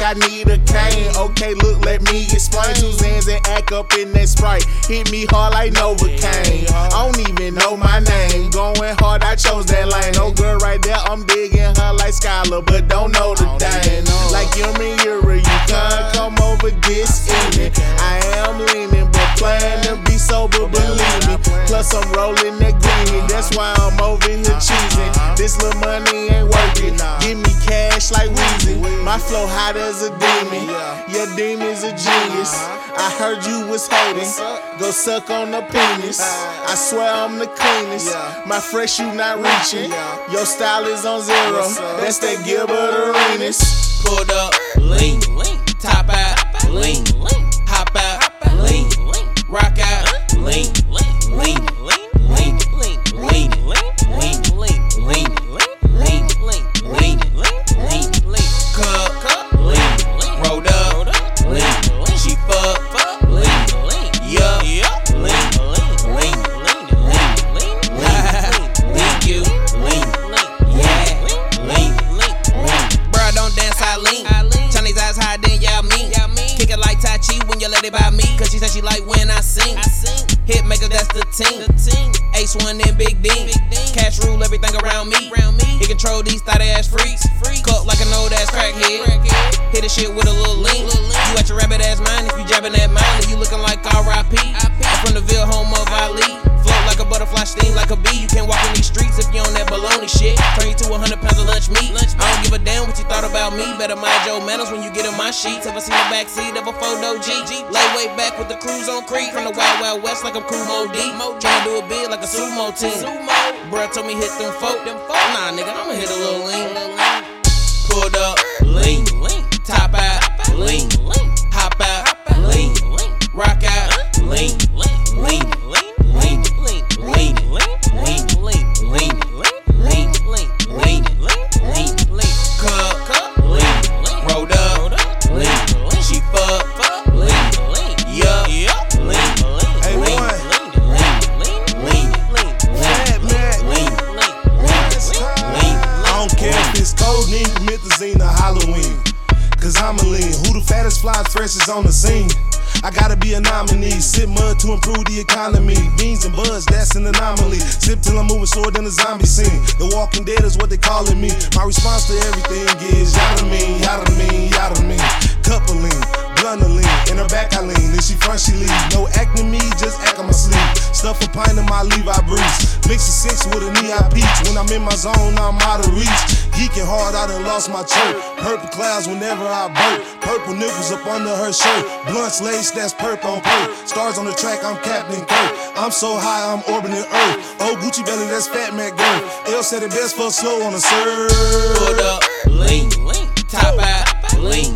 like I need a cane. Okay, look, let me explain. Two Zans and act up in that sprite. Hit me hard like Novocaine. I don't even know my name. Going hard, I chose that lane. No girl right there, I'm digging her like Skylar, but don't know the thing. Like Yuri Yuri, you can't come over this evening. I am leaning, but plan to be sober, believe me. Plus, I'm rolling that green, that's why I'm over here cheesing. This little money ain't working. Weezy. Flow hot as a demon. Your demon's a genius. I heard you was hating. Go suck on the penis. I swear I'm the cleanest. My fresh, you not reaching. Your style is on zero. That's that Gilbert Arenas. Pulled up, lean, top out, lean, Tai Chi let it by me. Cause she said she like when I sing. I Hit maker, that's the team. The team. Ace one and Big Dean. Cash rule everything around me. Around me. He control these thought ass freaks. Cut like an old ass crackhead. Hit a shit with a little lean. You at your rabbit ass mind if you jabbing that mind. You looking like R.I.P. I'm from the Ville, home of Ali. Float like a butterfly, sting like a bee. You can't walk in these streets if you on that baloney shit. Turn you to 100 pounds of lunch meat. A damn what you thought about me. Better mind your manners when you get in my sheets. Ever seen the backseat of a photo G? Lay way back with the cruise on Creek. From the Wild Wild West like I'm Kool Moe Dee. Tryna do a bid like a sumo team. Bruh told me hit them folk. them folk. Nah, nigga, I'ma hit a little lean. Pulled up, lean, top out, lean, Halloween. Cause I'm a lean. Who the fattest fly freshest on the scene? I gotta be a nominee. Sip mud to improve the economy. Beans and buds, that's an anomaly. Sip till I'm moving slower than a zombie scene. The walking dead is what they calling me. My response to everything is yada mean, yada mean, yada mean. Coupling, blunderling. In her back I lean. If she front, she leave. No acting me, just act on my sleeve. Stuff a pint in my Levi Breeze. Mix a six with a knee I peach. When I'm in my zone, I'm out of reach. Geeking hard, I done lost my chirp. Purple clouds whenever I burp. Purple nipples up under her shirt. Blunts lace, that's perp on perp. Stars on the track, I'm Captain Kirk. I'm so high, I'm orbiting Earth. Oh, Gucci belly, that's Fat Mac girl. L said it best for slow on the surf. Pulled up, lean, top out, lean,